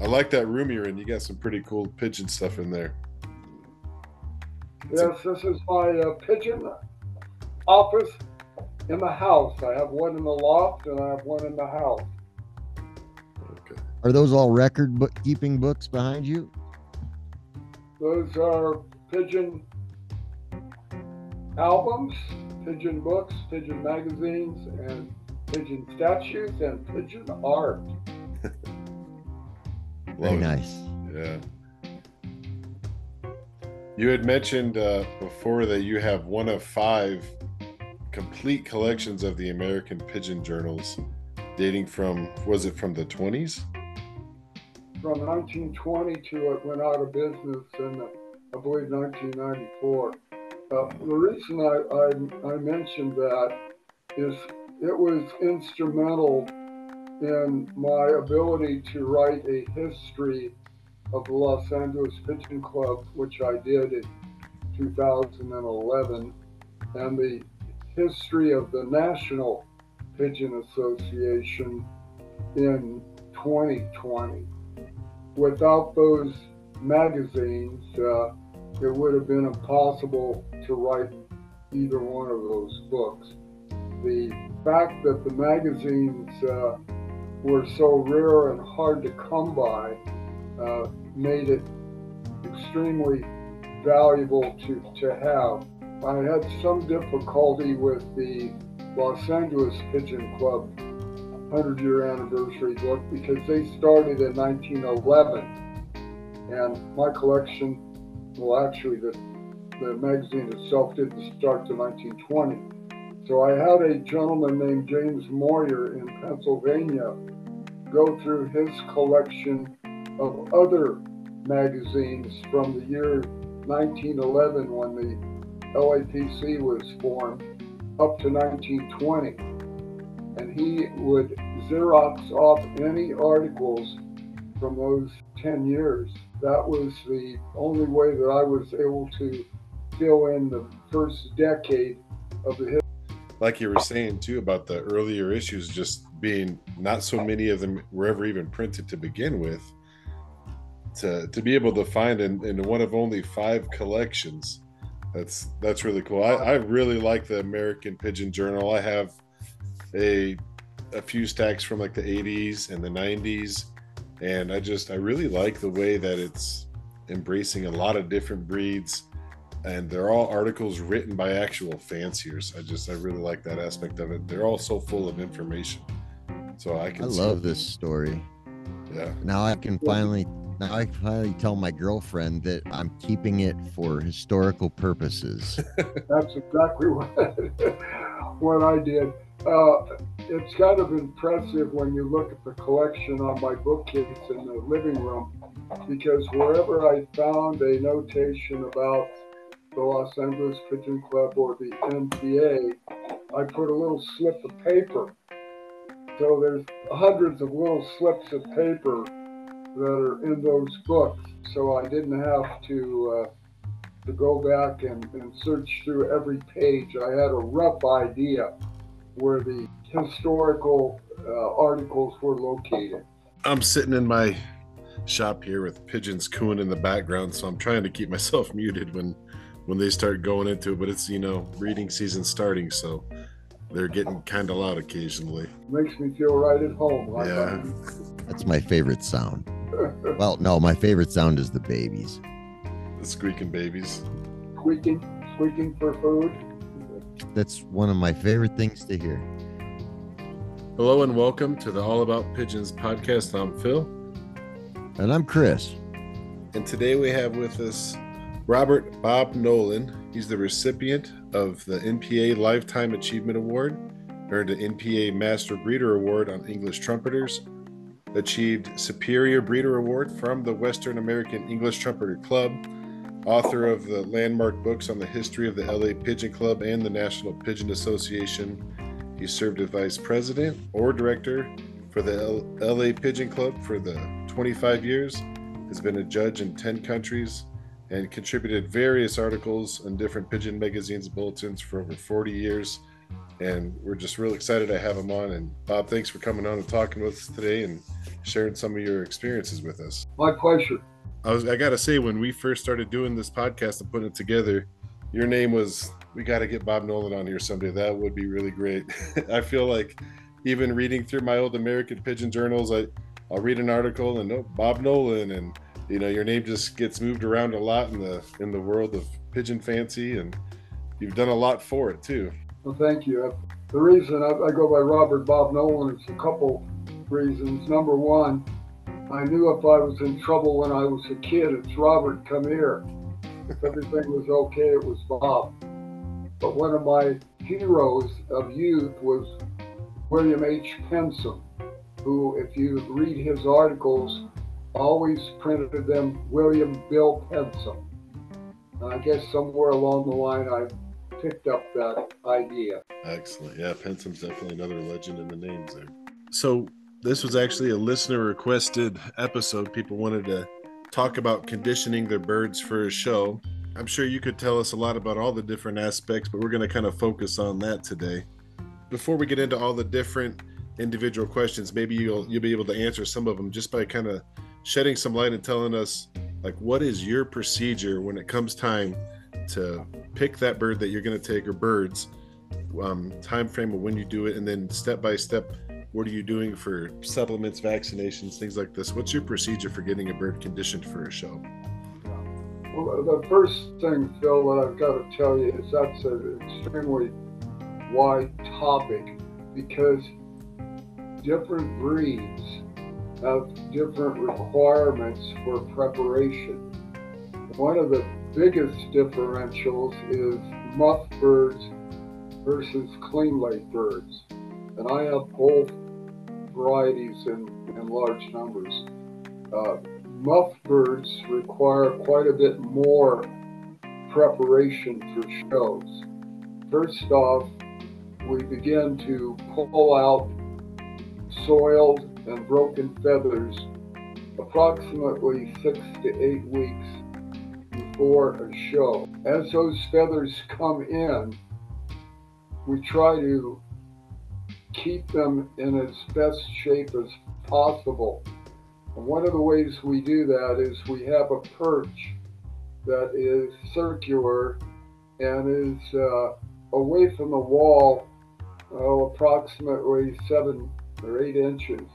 I like that room you're in. You got some pretty cool pigeon stuff in there. Yes, this is my uh, pigeon office in the house. I have one in the loft and I have one in the house. Okay. Are those all record bookkeeping books behind you? Those are pigeon albums, pigeon books, pigeon magazines, and pigeon statues and pigeon art. Very Love it. nice. Yeah. You had mentioned uh, before that you have one of five complete collections of the American Pigeon Journals, dating from was it from the twenties? From 1920 to it went out of business in, uh, I believe, 1994. Uh, the reason I, I, I mentioned that is it was instrumental in my ability to write a history of the Los Angeles Pigeon Club, which I did in 2011, and the history of the National Pigeon Association in 2020. Without those magazines, uh, it would have been impossible to write either one of those books. The fact that the magazines uh, were so rare and hard to come by uh, made it extremely valuable to, to have. I had some difficulty with the Los Angeles Pigeon Club 100 year anniversary book because they started in 1911 and my collection, well, actually, the, the magazine itself didn't start to 1920. So I had a gentleman named James Moyer in Pennsylvania go through his collection of other magazines from the year 1911 when the LAPC was formed up to 1920. And he would Xerox off any articles from those 10 years. That was the only way that I was able to fill in the first decade of the history. Like you were saying too about the earlier issues, just being not so many of them were ever even printed to begin with. To to be able to find in, in one of only five collections, that's that's really cool. I, I really like the American Pigeon Journal. I have a a few stacks from like the 80s and the 90s and i just i really like the way that it's embracing a lot of different breeds and they're all articles written by actual fanciers i just i really like that aspect of it they're all so full of information so i can I see- love this story. yeah Now I can finally now I can finally tell my girlfriend that I'm keeping it for historical purposes. That's exactly what, what I did. Uh, it's kind of impressive when you look at the collection on my bookcase in the living room because wherever I found a notation about the Los Angeles Pigeon Club or the NPA, I put a little slip of paper. So there's hundreds of little slips of paper that are in those books. So I didn't have to uh, to go back and, and search through every page. I had a rough idea where the historical uh, articles were located. i'm sitting in my shop here with pigeons cooing in the background so i'm trying to keep myself muted when when they start going into it but it's you know breeding season starting so they're getting kind of loud occasionally Makes me feel right at home. Like Yeah. I'm- That's my favorite sound. Well, no, my favorite sound is the babies. the squeaking babies squeaking, squeaking for food. That's one of my favorite things to hear. Hello and welcome to the All About Pigeons podcast. I'm Phil, And I'm Chris. and today we have with us Robert Bob Nolan. He's the recipient of the NPA Lifetime Achievement Award, earned an NPA Master Breeder Award on English Trumpeters, achieved Superior Breeder Award from the Western American English Trumpeter Club, author of the landmark books on the history of the LA Pigeon Club and the National Pigeon Association. He served as vice president or director for the L- LA Pigeon Club for the 25 years, has been a judge in 10 countries, and contributed various articles in different pigeon magazines bulletins for over 40 years. and we're just real excited to have him on. And Bob, thanks for coming on and talking with us today and sharing some of your experiences with us. My pleasure. I was I gotta say when we first started doing this podcast and putting it together, your name was we got to get Bob Nolan on here someday. That would be really great. I feel like even reading through my old American Pigeon journals, I I'll read an article and oh, Bob Nolan and you know your name just gets moved around a lot in the in the world of pigeon fancy and you've done a lot for it too. Well, thank you. Uh, the reason I, I go by Robert Bob Nolan is a couple reasons. Number one, I knew if I was in trouble when I was a kid, it's Robert, come here. If everything was okay, it was Bob. But one of my heroes of youth was William H. Pensom, who, if you read his articles, always printed them William Bill Pensom. I guess somewhere along the line I picked up that idea. Excellent. Yeah, Pensom's definitely another legend in the names there. So this was actually a listener requested episode. People wanted to talk about conditioning their birds for a show. I'm sure you could tell us a lot about all the different aspects, but we're going to kind of focus on that today. Before we get into all the different individual questions, maybe you'll you'll be able to answer some of them just by kind of shedding some light and telling us like what is your procedure when it comes time to pick that bird that you're going to take or birds um, time frame of when you do it and then step by step what are you doing for supplements vaccinations things like this? What's your procedure for getting a bird conditioned for a show? Well, the first thing, Phil, that I've got to tell you is that's an extremely wide topic because different breeds have different requirements for preparation. One of the biggest differentials is muff birds versus clean legged birds. And I have both varieties in, in large numbers. Uh, muff birds require quite a bit more preparation for shows. First off, we begin to pull out soiled and broken feathers approximately six to eight weeks before a show. As those feathers come in, we try to keep them in as best shape as possible and one of the ways we do that is we have a perch that is circular and is uh, away from the wall oh, approximately seven or eight inches,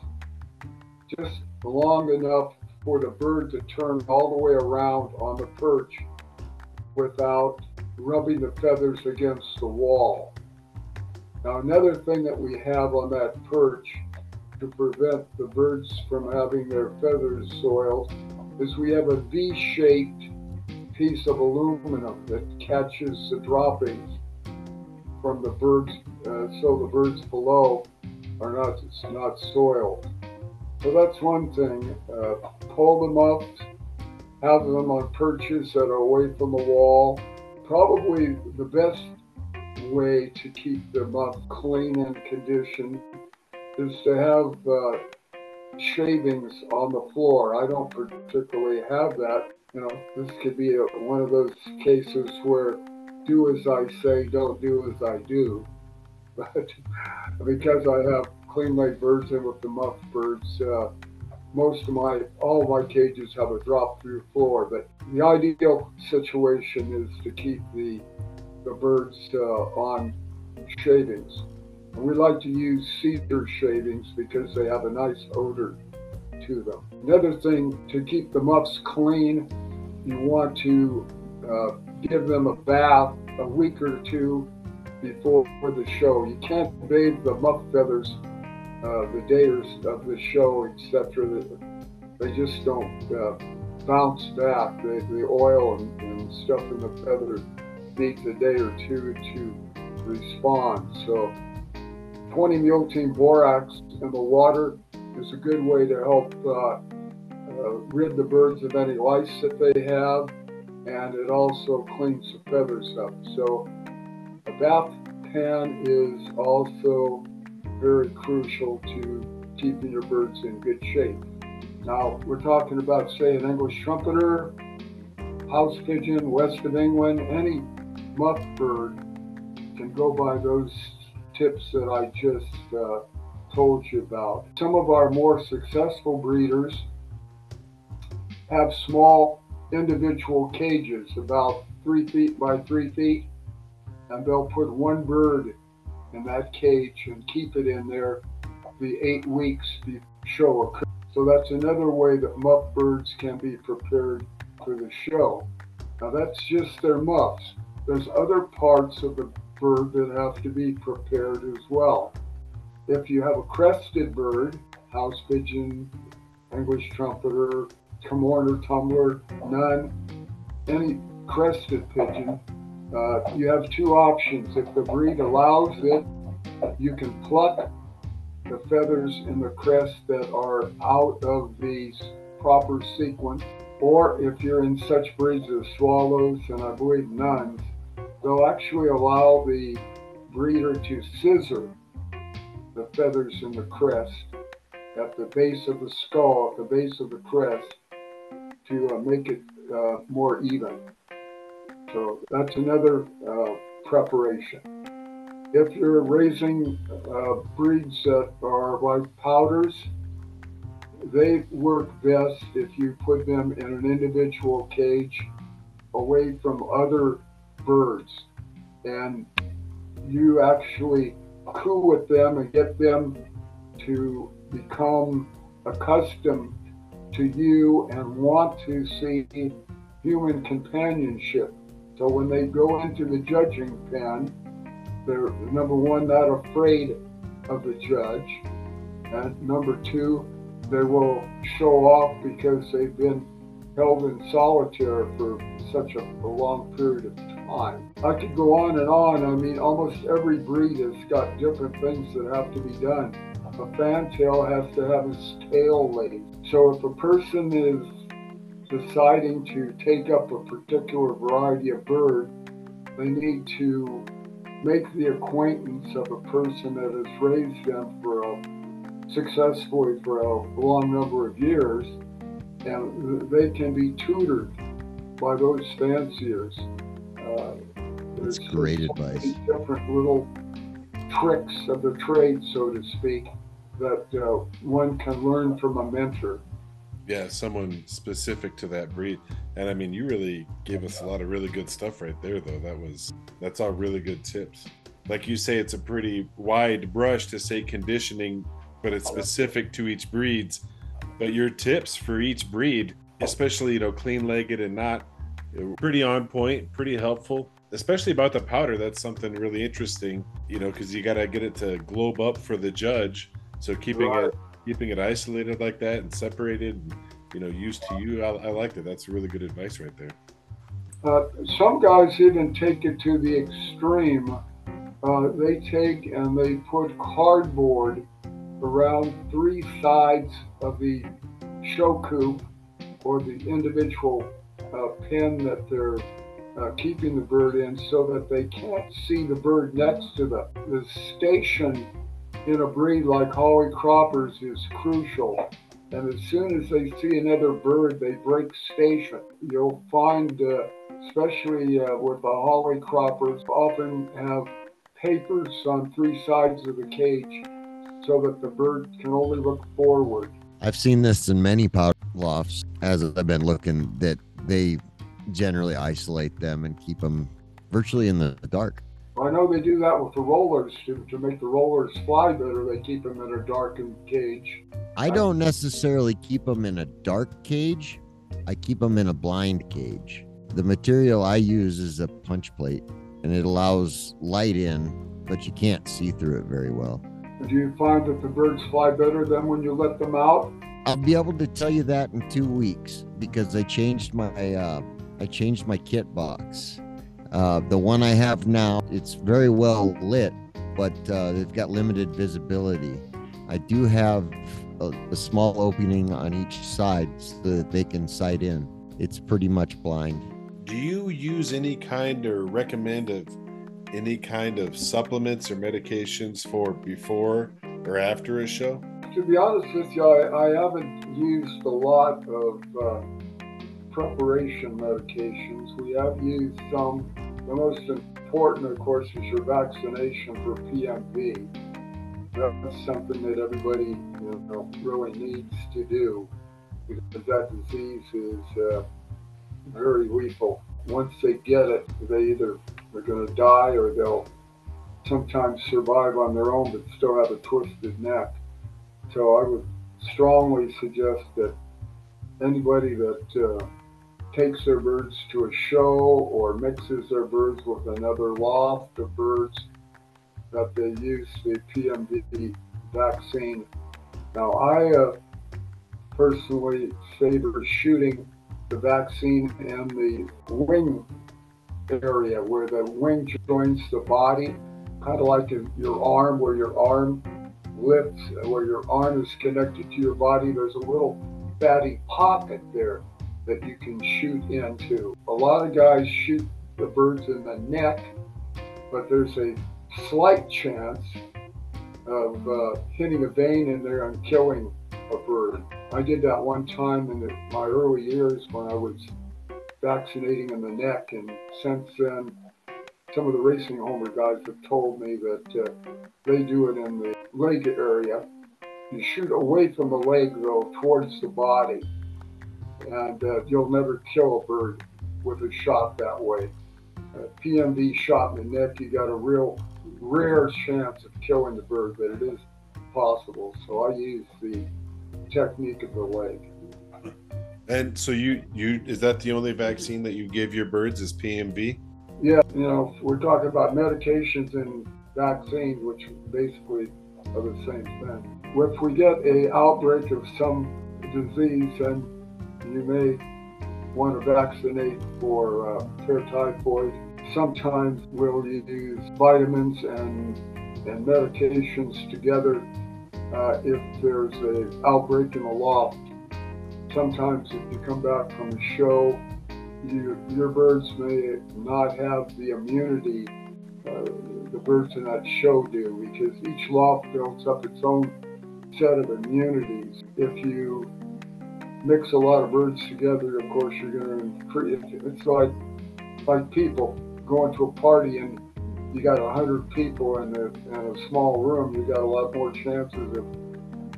just long enough for the bird to turn all the way around on the perch without rubbing the feathers against the wall. Now, another thing that we have on that perch to prevent the birds from having their feathers soiled is we have a V-shaped piece of aluminum that catches the droppings from the birds uh, so the birds below are not not soiled. So that's one thing. Uh, pull them up, have them on perches that are away from the wall. Probably the best way to keep them up clean and conditioned is to have uh, shavings on the floor. I don't particularly have that. You know, this could be a, one of those cases where do as I say, don't do as I do. But because I have clean legged birds in with the muff birds, uh, most of my, all of my cages have a drop through floor. But the ideal situation is to keep the, the birds uh, on shavings. And We like to use cedar shavings because they have a nice odor to them. Another thing to keep the muffs clean, you want to uh, give them a bath a week or two before the show. You can't bathe the muff feathers uh, the day of the show, etc. They just don't uh, bounce back. The, oil and, and stuff in the feather needs a day or two to respond. So 20 team borax in the water is a good way to help uh, uh, rid the birds of any lice that they have, and it also cleans the feathers up. So a bath pan is also very crucial to keeping your birds in good shape. Now, we're talking about, say, an English trumpeter, house pigeon, west of England, any muff bird can go by those tips that I just uh, told you about. Some of our more successful breeders have small individual cages, about three feet by three feet, and they'll put one bird in that cage and keep it in there the eight weeks the show occurs. So that's another way that muff birds can be prepared for the show. Now that's just their muffs. There's other parts of the bird that have to be prepared as well. If you have a crested bird, house pigeon, English trumpeter, Komorner, tumbler, nun, any crested pigeon, uh, you have two options. If the breed allows it, you can pluck the feathers in the crest that are out of the proper sequence, or if you're in such breeds as swallows and I believe nuns, they'll actually allow the breeder to scissor the feathers in the crest at the base of the skull, at the base of the crest, to uh, make it uh, more even. So that's another uh, preparation. If you're raising uh, breeds that are like pouters, they work best if you put them in an individual cage away from other birds and you actually coo with them and get them to become accustomed to you and want to see human companionship. So when they go into the judging pen, they're number one, not afraid of the judge, and number two, they will show off because they've been held in solitaire for such a, a long period of time. I could go on and on. I mean, almost every breed has got different things that have to be done. A fantail has to have its tail laid. So if a person is deciding to take up a particular variety of bird, they need to make the acquaintance of a person that has raised them for a, successfully for a long number of years, and they can be tutored by those fanciers. Uh, That's great advice. Different little tricks of the trade, so to speak, that uh, one can learn from a mentor. Yeah, someone specific to that breed. And I mean, you really gave us a lot of really good stuff right there, though. That was, that's all really good tips. Like you say, it's a pretty wide brush to say conditioning, but it's specific to each breed's. But your tips for each breed, especially, you know, clean legged and not, eh, pretty on point, pretty helpful, especially about the pouter. That's something really interesting, you know, because you got to get it to globe up for the judge. So keeping right. it keeping it isolated like that and separated, you know, used to you. I, I liked it. That's really good advice right there. Uh, some guys even take it to the extreme. Uh, they take and they put cardboard around three sides of the show coop or the individual uh, pen that they're uh, keeping the bird in so that they can't see the bird next to them. The station in a breed like Holle Croppers is crucial. And as soon as they see another bird, they break station. You'll find, uh, especially uh, with the Holle Croppers, often have papers on three sides of the cage so that the bird can only look forward. I've seen this in many pouter lofts as I've been looking that they generally isolate them and keep them virtually in the dark. I know they do that with the rollers to, to make the rollers fly better. They keep them in a darkened cage. I don't necessarily keep them in a dark cage. I keep them in a blind cage. The material I use is a punch plate and it allows light in, but you can't see through it very well. Do you find that the birds fly better than when you let them out? I'll be able to tell you that in two weeks because I changed my uh, I changed my kit box. Uh, the one I have now, it's very well lit, but uh, they've got limited visibility. I do have a, a, small opening on each side so that they can sight in. It's pretty much blind. Do you use any kind or recommend of any kind of supplements or medications for before or after a show? To be honest with you, I, I haven't used a lot of uh, preparation medications. We have used some. The most important, of course, is your vaccination for PMV. That's something that everybody you know, really needs to do because that disease is uh, very lethal. Once they get it, they either are going to die or they'll sometimes survive on their own but still have a twisted neck. So I would strongly suggest that anybody that uh, takes their birds to a show or mixes their birds with another loft of birds that they use the PMV vaccine. Now, I uh, personally favor shooting the vaccine in the wing area where the wing joins the body, kind of like your arm, where your arm lifts, where your arm is connected to your body. There's a little fatty pocket there that you can shoot into. A lot of guys shoot the birds in the neck, but there's a slight chance of uh, hitting a vein in there and killing a bird. I did that one time in the, my early years when I was vaccinating in the neck, and since then, some of the racing homer guys have told me that uh, they do it in the leg area. You shoot away from the leg, though, towards the body, and uh, you'll never kill a bird with a shot that way. Uh, PMV shot in the neck, you got a real rare chance of killing the bird, but it is possible. So I use the technique of the leg. And so you you is that the only vaccine that you give your birds is PMV? Yeah, you know, we're talking about medications and vaccines, which basically are the same thing. If we get a outbreak of some disease, then you may want to vaccinate for uh. Sometimes we'll use vitamins and and medications together uh, if there's an outbreak in the loft. Sometimes if you come back from a show, you, your birds may not have the immunity uh, the birds in that show do because each loft builds up its own set of immunities. If you mix a lot of birds together, of course, you're going to create. It's like like people going to a party and you got a hundred people in a, in a small room. You got a lot more chances of,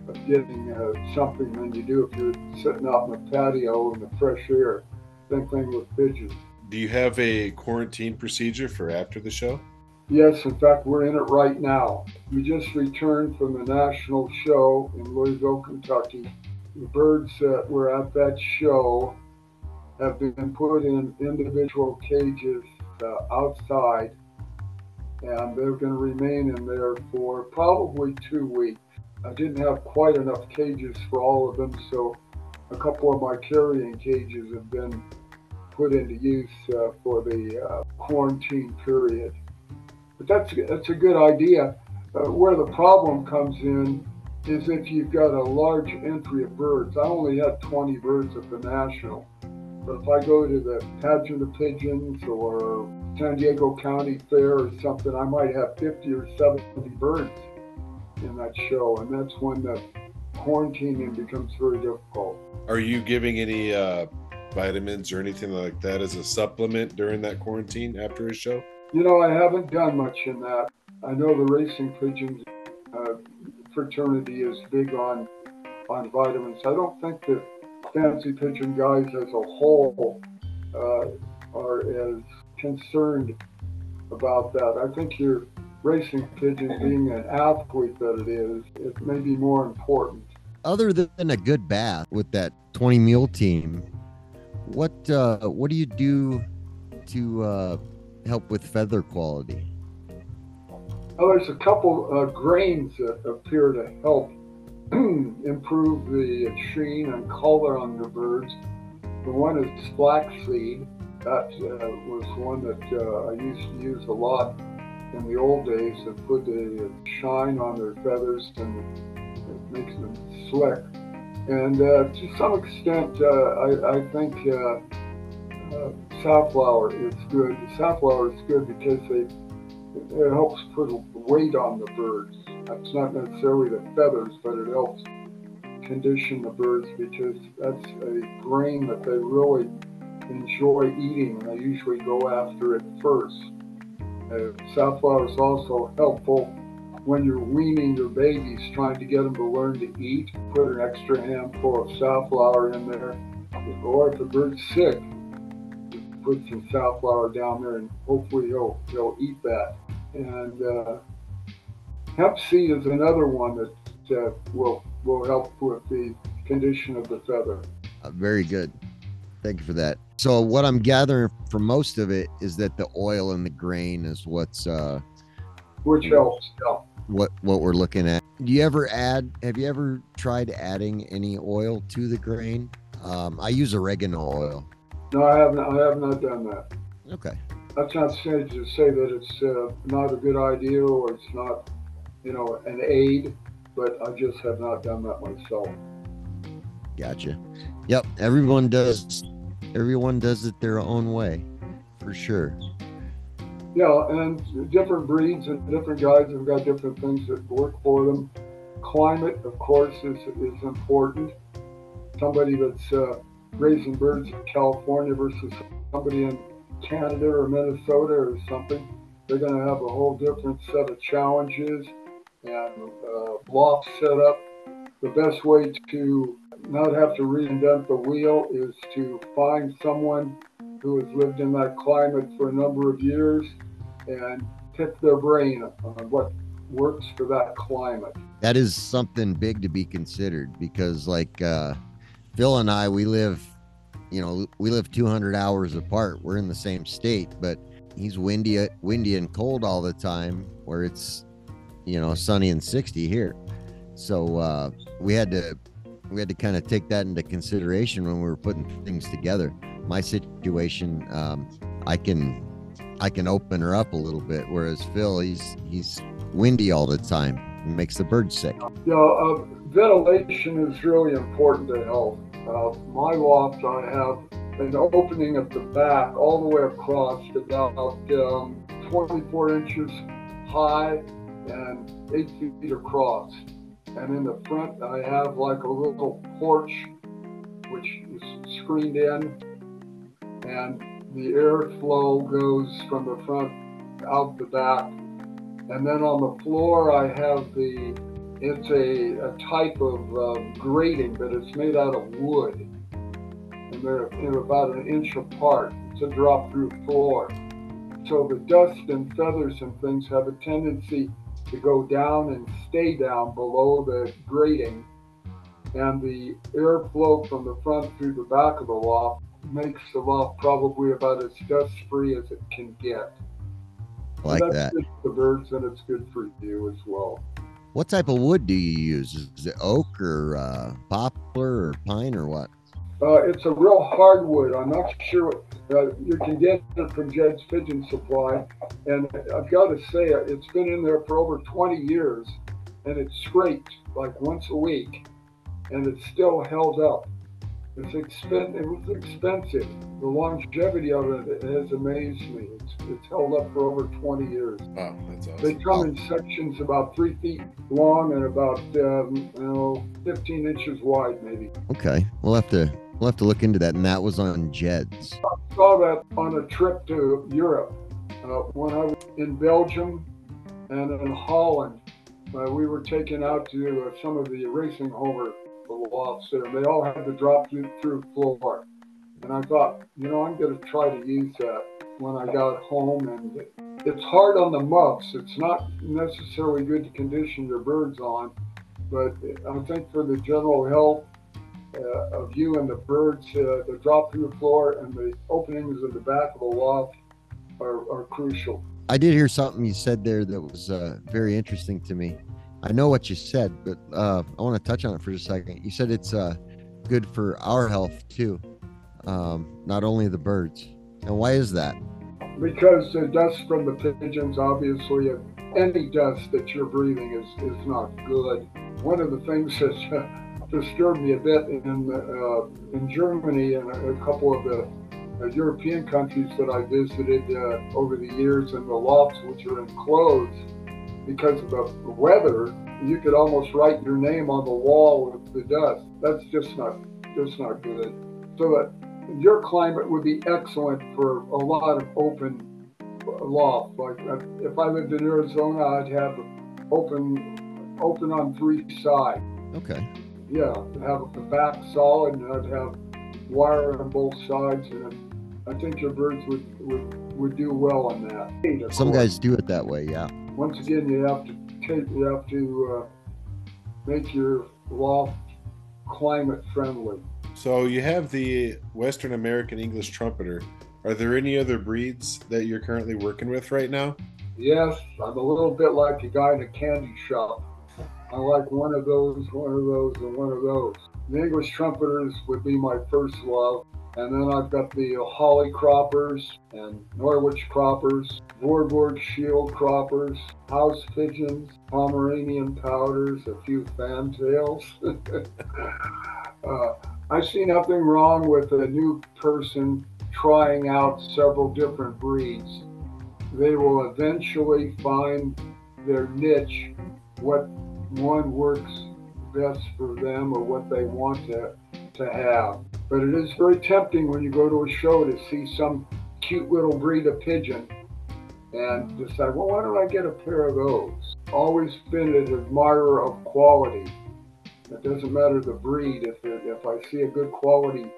of getting uh, something than you do if you're sitting out in the patio in the fresh air. Same thing with pigeons. Do you have a quarantine procedure for after the show? Yes, in fact, we're in it right now. We just returned from the national show in Louisville, Kentucky. The birds that were at that show have been put in individual cages uh, outside, and they're going to remain in there for probably two weeks. I didn't have quite enough cages for all of them, so a couple of my carrying cages have been put into use uh, for the uh, quarantine period. But that's that's a good idea. Uh, where the problem comes in is if you've got a large entry of birds. I only had 20 birds at the national, but if I go to the pageant of pigeons or San Diego County Fair or something, I might have 50 or 70 birds in that show, and that's when the quarantining becomes very difficult. Are you giving any uh, vitamins or anything like that as a supplement during that quarantine after a show? You know, I haven't done much in that. I know the racing pigeons uh, fraternity is big on on vitamins. I don't think the fancy pigeon guys as a whole uh, are as concerned about that. I think your racing pigeon being an athlete that it is, it may be more important. Other than a good bath with that 20 mule team, what uh, what do you do to uh, help with feather quality? Well, there's a couple uh, grains that appear to help improve the sheen and color on the birds. The one is flaxseed. That uh, was one that uh, I used to use a lot in the old days to put the shine on their feathers and it makes them slick. And uh, to some extent, uh, I, I, think uh, safflower is good. Safflower is good because they, it helps put weight on the birds. That's not necessarily the feathers, but it helps condition the birds because that's a grain that they really enjoy eating. They usually go after it first. Uh, safflower is also helpful when you're weaning your babies, trying to get them to learn to eat. Put an extra handful of safflower in there. Or if the bird's sick, put some safflower down there and hopefully he'll, he'll eat that. And uh, hemp seed is another one that uh, will, will help with the condition of the feather. Uh, very good. Thank you for that. So what I'm gathering from most of it is that the oil in the grain is what's uh which helps. Yeah. What what we're looking at. Do you ever add have you ever tried adding any oil to the grain? Um, I use oregano oil. No, I have not, I have not done that. Okay. That's not saying to say that it's uh, not a good idea or it's not, you know, an aid, but I just have not done that myself. Gotcha. Yep. Everyone does. Everyone does it their own way, for sure. Yeah, and different breeds and different guys have got different things that work for them. Climate, of course, is is important. Somebody that's uh, raising birds in California versus somebody in Canada or Minnesota or something, they're going to have a whole different set of challenges and uh, loft setup. The best way to not have to reinvent the wheel is to find someone who has lived in that climate for a number of years and pick their brain on what works for that climate. That is something big to be considered because, like uh, Phil and I, we live, you know, we live 200 hours apart. We're in the same state, but he's windy, windy and cold all the time, where it's, you know, sunny and 60 here. So uh, we had to we had to kind of take that into consideration when we were putting things together. My situation, um, I can I can open her up a little bit, whereas Phil, he's he's windy all the time and makes the birds sick. Yeah, uh, ventilation is really important to health. My loft, I have an opening at the back all the way across, about um, 24 inches high and eight feet across. And in the front, I have like a little porch, which is screened in, and the airflow goes from the front out the back. And then on the floor, I have the, it's a, a type of um, grating, but it's made out of wood. And they're, they're about an inch apart. It's a drop through floor. So the dust and feathers and things have a tendency to go down and stay down below the grating. And the airflow from the front through the back of the loft makes the loft probably about as dust free as it can get. I like that's that. Good for the birds and it's good for you as well. What type of wood do you use? Is it oak or uh, poplar or pine or what? Uh, it's a real hardwood. I'm not sure uh, you can get it from Jed's Pigeon Supply, and I've got to say it's been in there for over 20 years, and it's scraped like once a week, and it's still held up. It's expen- It was expensive. The longevity of it has amazed me. It's, it's held up for over 20 years. Wow, that's awesome. They come in sections about three feet long and about um, you know 15 inches wide, maybe. Okay, we'll have to we'll have to look into that. And that was on Jed's. I saw that on a trip to Europe uh, when I was in Belgium and in Holland. Uh, we were taken out to uh, some of the racing homer lofts there. They all had the drop through, through floor. And I thought, you know, I'm going to try to use that when I got home. And it's hard on the muffs. It's not necessarily good to condition your birds on, but I think for the general health uh, of you and the birds, uh, the drop through floor and the openings in the back of the loft are, are crucial. I did hear something you said there that was uh, very interesting to me. I know what you said, but uh, I want to touch on it for just a second. You said it's uh, good for our health too, um, not only the birds. And why is that? Because the dust from the pigeons, obviously, any dust that you're breathing is, is not good. One of the things that uh, disturbed me a bit in uh, in Germany and a, couple of the uh, European countries that I visited uh, over the years, and the lofts which are enclosed because of the weather, you could almost write your name on the wall with the dust. That's just not just not good. So that your climate would be excellent for a lot of open loft. Like uh, if I lived in Arizona, I'd have open open on three sides. Okay. Yeah, have the back solid, and I'd have wire on both sides, and I think your birds would would, would do well on that. Some guys do it that way. Yeah. Once again, you have to take you have to uh, make your loft climate friendly. So you have the Western American English trumpeter. Are there any other breeds that you're currently working with right now? Yes, I'm a little bit like a guy in a candy shop. I like one of those, one of those, and one of those. The English trumpeters would be my first love. And then I've got the Holle croppers and Norwich croppers, Voorburg shield croppers, house pigeons, Pomeranian pouters, a few fantails. uh, I see nothing wrong with a new person trying out several different breeds. They will eventually find their niche, what one works best for them or what they want to, to have. But it is very tempting when you go to a show to see some cute little breed of pigeon and decide, well, why don't I get a pair of those? Always been an admirer of quality. It doesn't matter the breed. If, it, if I see a good quality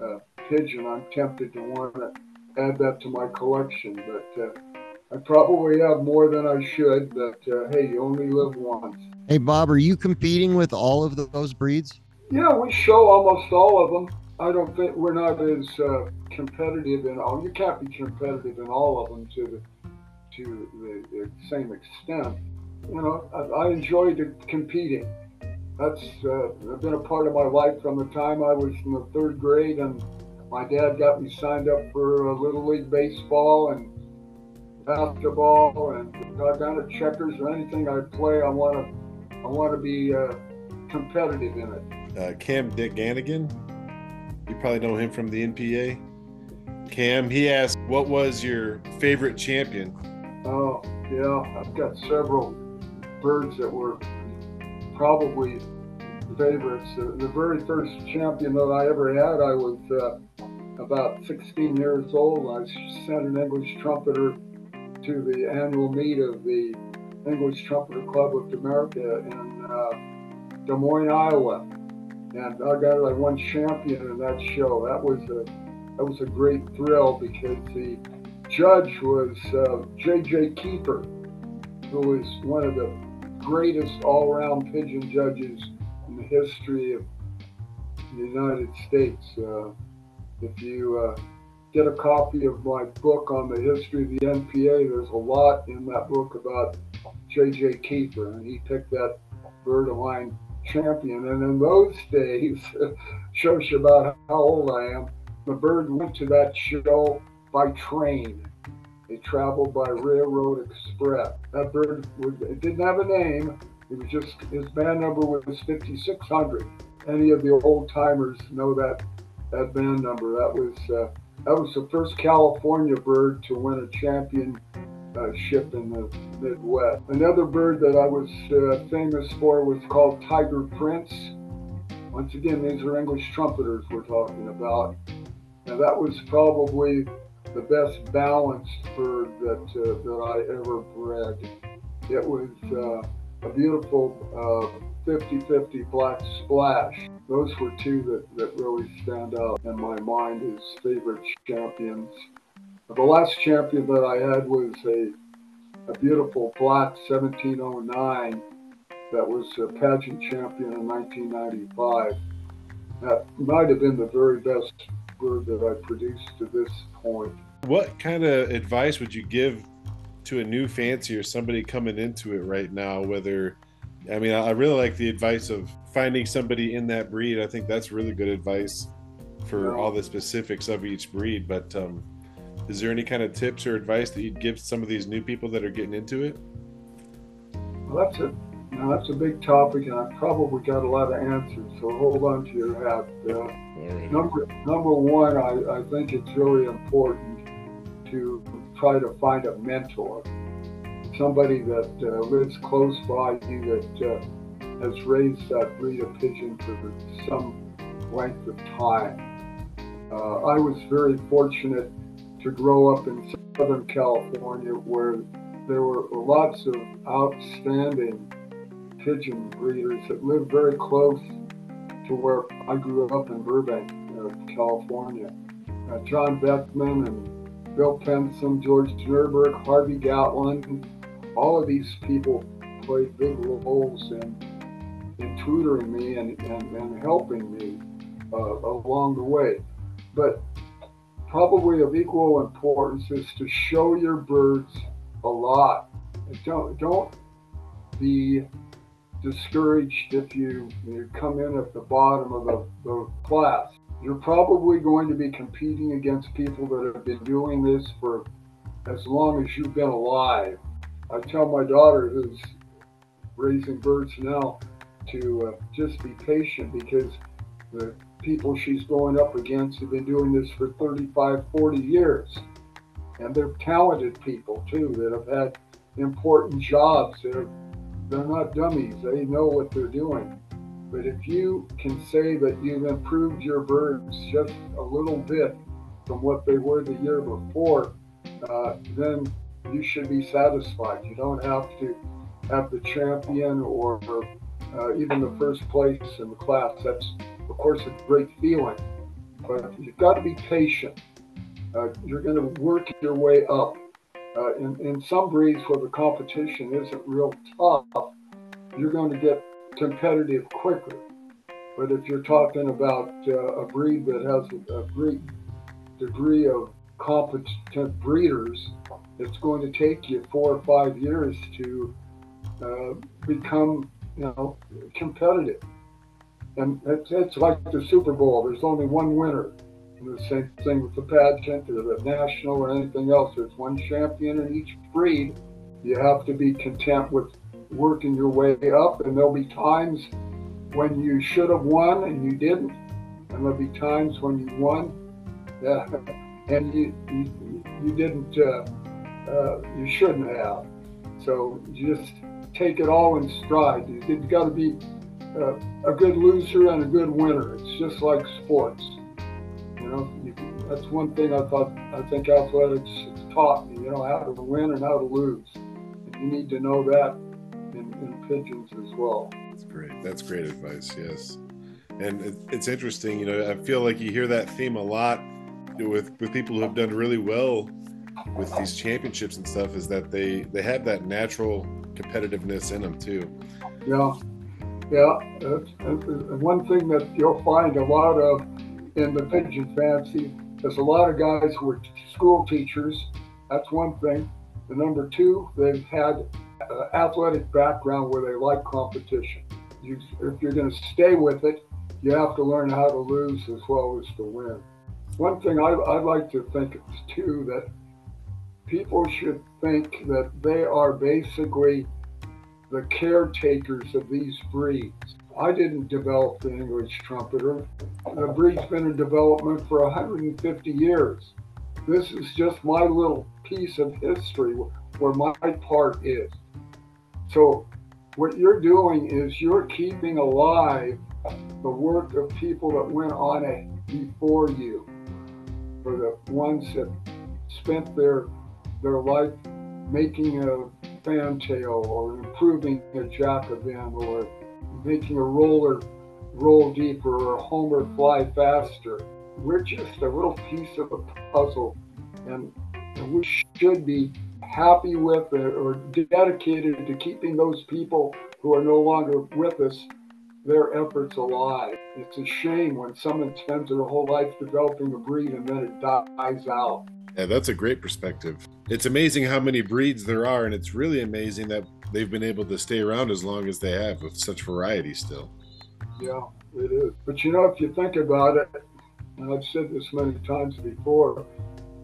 uh, pigeon, I'm tempted to want to add that to my collection. But uh, I probably have more than I should. But uh, hey, you only live once. Hey, Bob, are you competing with all of those breeds? Yeah, we show almost all of them. I don't think we're not as uh, competitive in all. You can't be competitive in all of them to the to the, the same extent. You know, I, I enjoy the competing. That's uh, been a part of my life from the time I was in the third grade, and my dad got me signed up for uh, little league baseball and basketball, and down at checkers or anything I play. I want to I want to be uh, competitive in it uh, Cam Dick Gannigan. You probably know him from the NPA. Cam, he asked, "What was your favorite champion?" Oh, yeah, I've got several birds that were probably favorites. The, very first champion that I ever had, I was uh, about 16 years old. I sent an English trumpeter to the annual meet of the English Trumpeter Club of America in uh, Des Moines, Iowa and I got I won champion in that show. That was a that was a great thrill because the judge was uh, J.J. Keeper, who was one of the greatest all-around pigeon judges in the history of the United States. Uh, if you uh, get a copy of my book on the history of the NPA, there's a lot in that book about J.J. Keeper, and he picked that bird of mine champion. And in those days, shows you about how old I am. The bird went to that show by train. They traveled by railroad express. That bird was, it didn't have a name. It was just his band number was 5600. Any of the old timers know that that band number. That was uh, that was the first California bird to win a champion uh, ship in the Midwest. Another bird that I was uh, famous for was called Tiger Prince. Once again, these are English trumpeters we're talking about. And that was probably the best balanced bird that, uh, that I ever bred. It was uh, a beautiful 50-50 uh, black splash. Those were two that, that really stand out in my mind as favorite champions. The last champion that I had was a, a beautiful black 1709 that was a pageant champion in 1995. That might have been the very best bird that I produced to this point. What kind of advice would you give to a new fancy or somebody coming into it right now? Whether, I mean, I really like the advice of finding somebody in that breed. I think that's really good advice for all the specifics of each breed. But um, is there any kind of tips or advice that you'd give some of these new people that are getting into it? Well, that's a you know, that's a big topic, and I've probably got a lot of answers. So hold on to your hat. Uh, right. Number number one, I, I think it's really important to try to find a mentor, somebody that uh, lives close by you that uh, has raised that breed of pigeon for some length of time. Uh, I was very fortunate to grow up in Southern California where there were lots of outstanding pigeon breeders that lived very close to where I grew up in Burbank, uh, California. Uh, John Beckman and Bill Pensom, George Nurburg, Harvey Gatlin, all of these people played big roles in, in tutoring me and, and, and helping me uh, along the way. But probably of equal importance is to show your birds a lot. Don't don't be discouraged if you, you come in at the bottom of the, the class. You're probably going to be competing against people that have been doing this for as long as you've been alive. I tell my daughter who's raising birds now to uh, just be patient because the people she's going up against have been doing this for 35, 40 years. And they're talented people too that have had important jobs. They're, they're not dummies, they know what they're doing. But if you can say that you've improved your birds just a little bit from what they were the year before, uh, then you should be satisfied. You don't have to have the champion or uh, even the first place in the class. That's of course, it's a great feeling, but you've got to be patient. Uh, you're going to work your way up. Uh, in, in some breeds where the competition isn't real tough, you're going to get competitive quicker. But if you're talking about uh, a breed that has a, a great degree of competent breeders, it's going to take you four or five years to uh, become, you know, competitive. And it's, like the Super Bowl. There's only one winner. And the same thing with the pageant or the national or anything else. There's one champion in each breed. You have to be content with working your way up. And there'll be times when you should have won and you didn't. And there'll be times when you won and you, you, you didn't, uh, uh, you shouldn't have. So you just take it all in stride. You've got to be uh, a good loser and a good winner. It's just like sports. You know, you, that's one thing I thought. I think athletics taught me. You know how to win and how to lose. And you need to know that in, in pigeons as well. That's great. That's great advice. Yes, and it, it's interesting. You know, I feel like you hear that theme a lot with with people who have done really well with these championships and stuff. Is that they they have that natural competitiveness in them too. Yeah. Yeah, that's one thing that you'll find a lot of in the pigeon fancy. is a lot of guys who are school teachers. That's one thing. The number two, they've had an athletic background where they like competition. You, if you're going to stay with it, you have to learn how to lose as well as to win. One thing I, I'd like to think too that people should think that they are basically the caretakers of these breeds. I didn't develop the English trumpeter. The breed's been in development for 150 years. This is just my little piece of history where my part is. So, what you're doing is you're keeping alive the work of people that went on it before you, for the ones that spent their their life making a fantail or improving a Jacobin or making a roller roll deeper or a homer fly faster. We're just a little piece of a puzzle and, and we should be happy with it or dedicated to keeping those people who are no longer with us their efforts alive. It's a shame when someone spends their whole life developing a breed and then it dies out. Yeah, that's a great perspective. It's amazing how many breeds there are, and it's really amazing that they've been able to stay around as long as they have with such variety still. Yeah, it is. But you know, if you think about it, and I've said this many times before,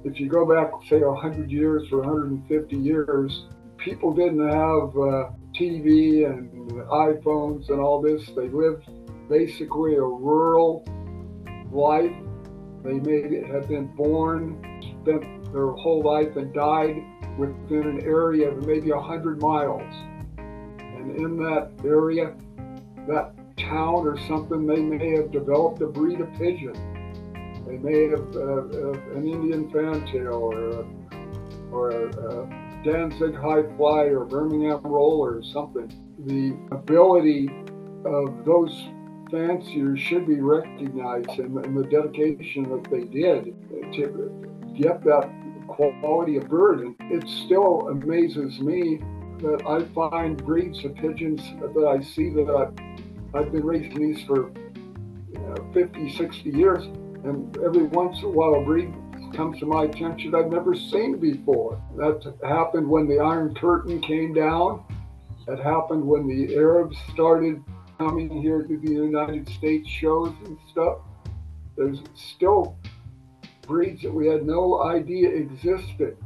if you go back, say, 100 years or 150 years, people didn't have uh, TV and iPhones and all this. They lived basically a rural life. They may have been born spent their whole life and died within an area of maybe 100 miles. And in that area, that town or something, they may have developed a breed of pigeon. They may have uh, an Indian fantail or a, or a, a Danzig High Fly or Birmingham Roller or something. The ability of those fanciers should be recognized and, and the dedication that they did to get that quality of bird. And it still amazes me that I find breeds of pigeons that I see that I, I've been raising these for you know, 50, 60 years, and every once in a while a breed comes to my attention I've never seen before. That happened when the Iron Curtain came down. That happened when the Arabs started coming here to the United States shows and stuff. There's still breeds that we had no idea existed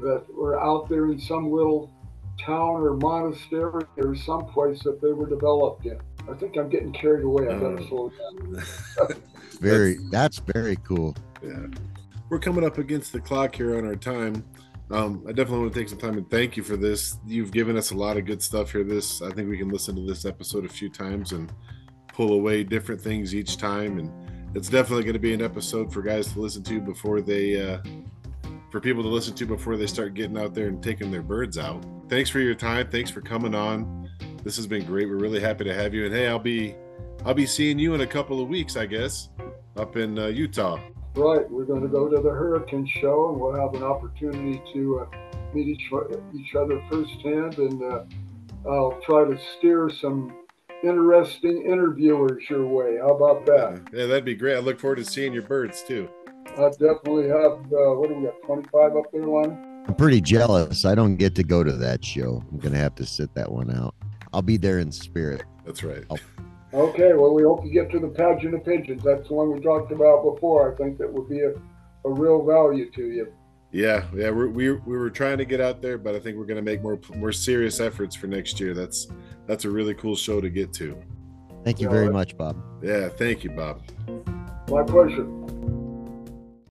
that were out there in some little town or monastery or someplace that they were developed in. I think I'm getting carried away. I better uh, slow down. very, that's, that's very cool. Yeah, we're coming up against the clock here on our time. Um, I definitely want to take some time and thank you for this. You've given us a lot of good stuff here. This, I think we can listen to this episode a few times and pull away different things each time. And it's definitely going to be an episode for guys to listen to before they uh, for people to listen to before they start getting out there and taking their birds out. Thanks for your time. Thanks for coming on. This has been great. We're really happy to have you. And hey, I'll be I'll be seeing you in a couple of weeks, I guess, up in uh, Utah. Right. We're going to go to the Hurricane Show, and we'll have an opportunity to uh, meet each each other firsthand, and uh, I'll try to steer some interesting interviewers your way. How about that? Yeah, that'd be great. I look forward to seeing your birds too. I definitely have. Uh, what do we got? Twenty five up there, Lonnie. I'm pretty jealous. I don't get to go to that show. I'm gonna have to sit that one out. I'll be there in spirit. That's right. I'll... Okay. Well, we hope you get to the pageant of pigeons. That's the one we talked about before. I think that would be a, a real value to you. Yeah, yeah, we're, we we were trying to get out there, but I think we're going to make more more serious efforts for next year. That's that's a really cool show to get to. Thank you very much, Bob. Yeah, thank you, Bob. My pleasure.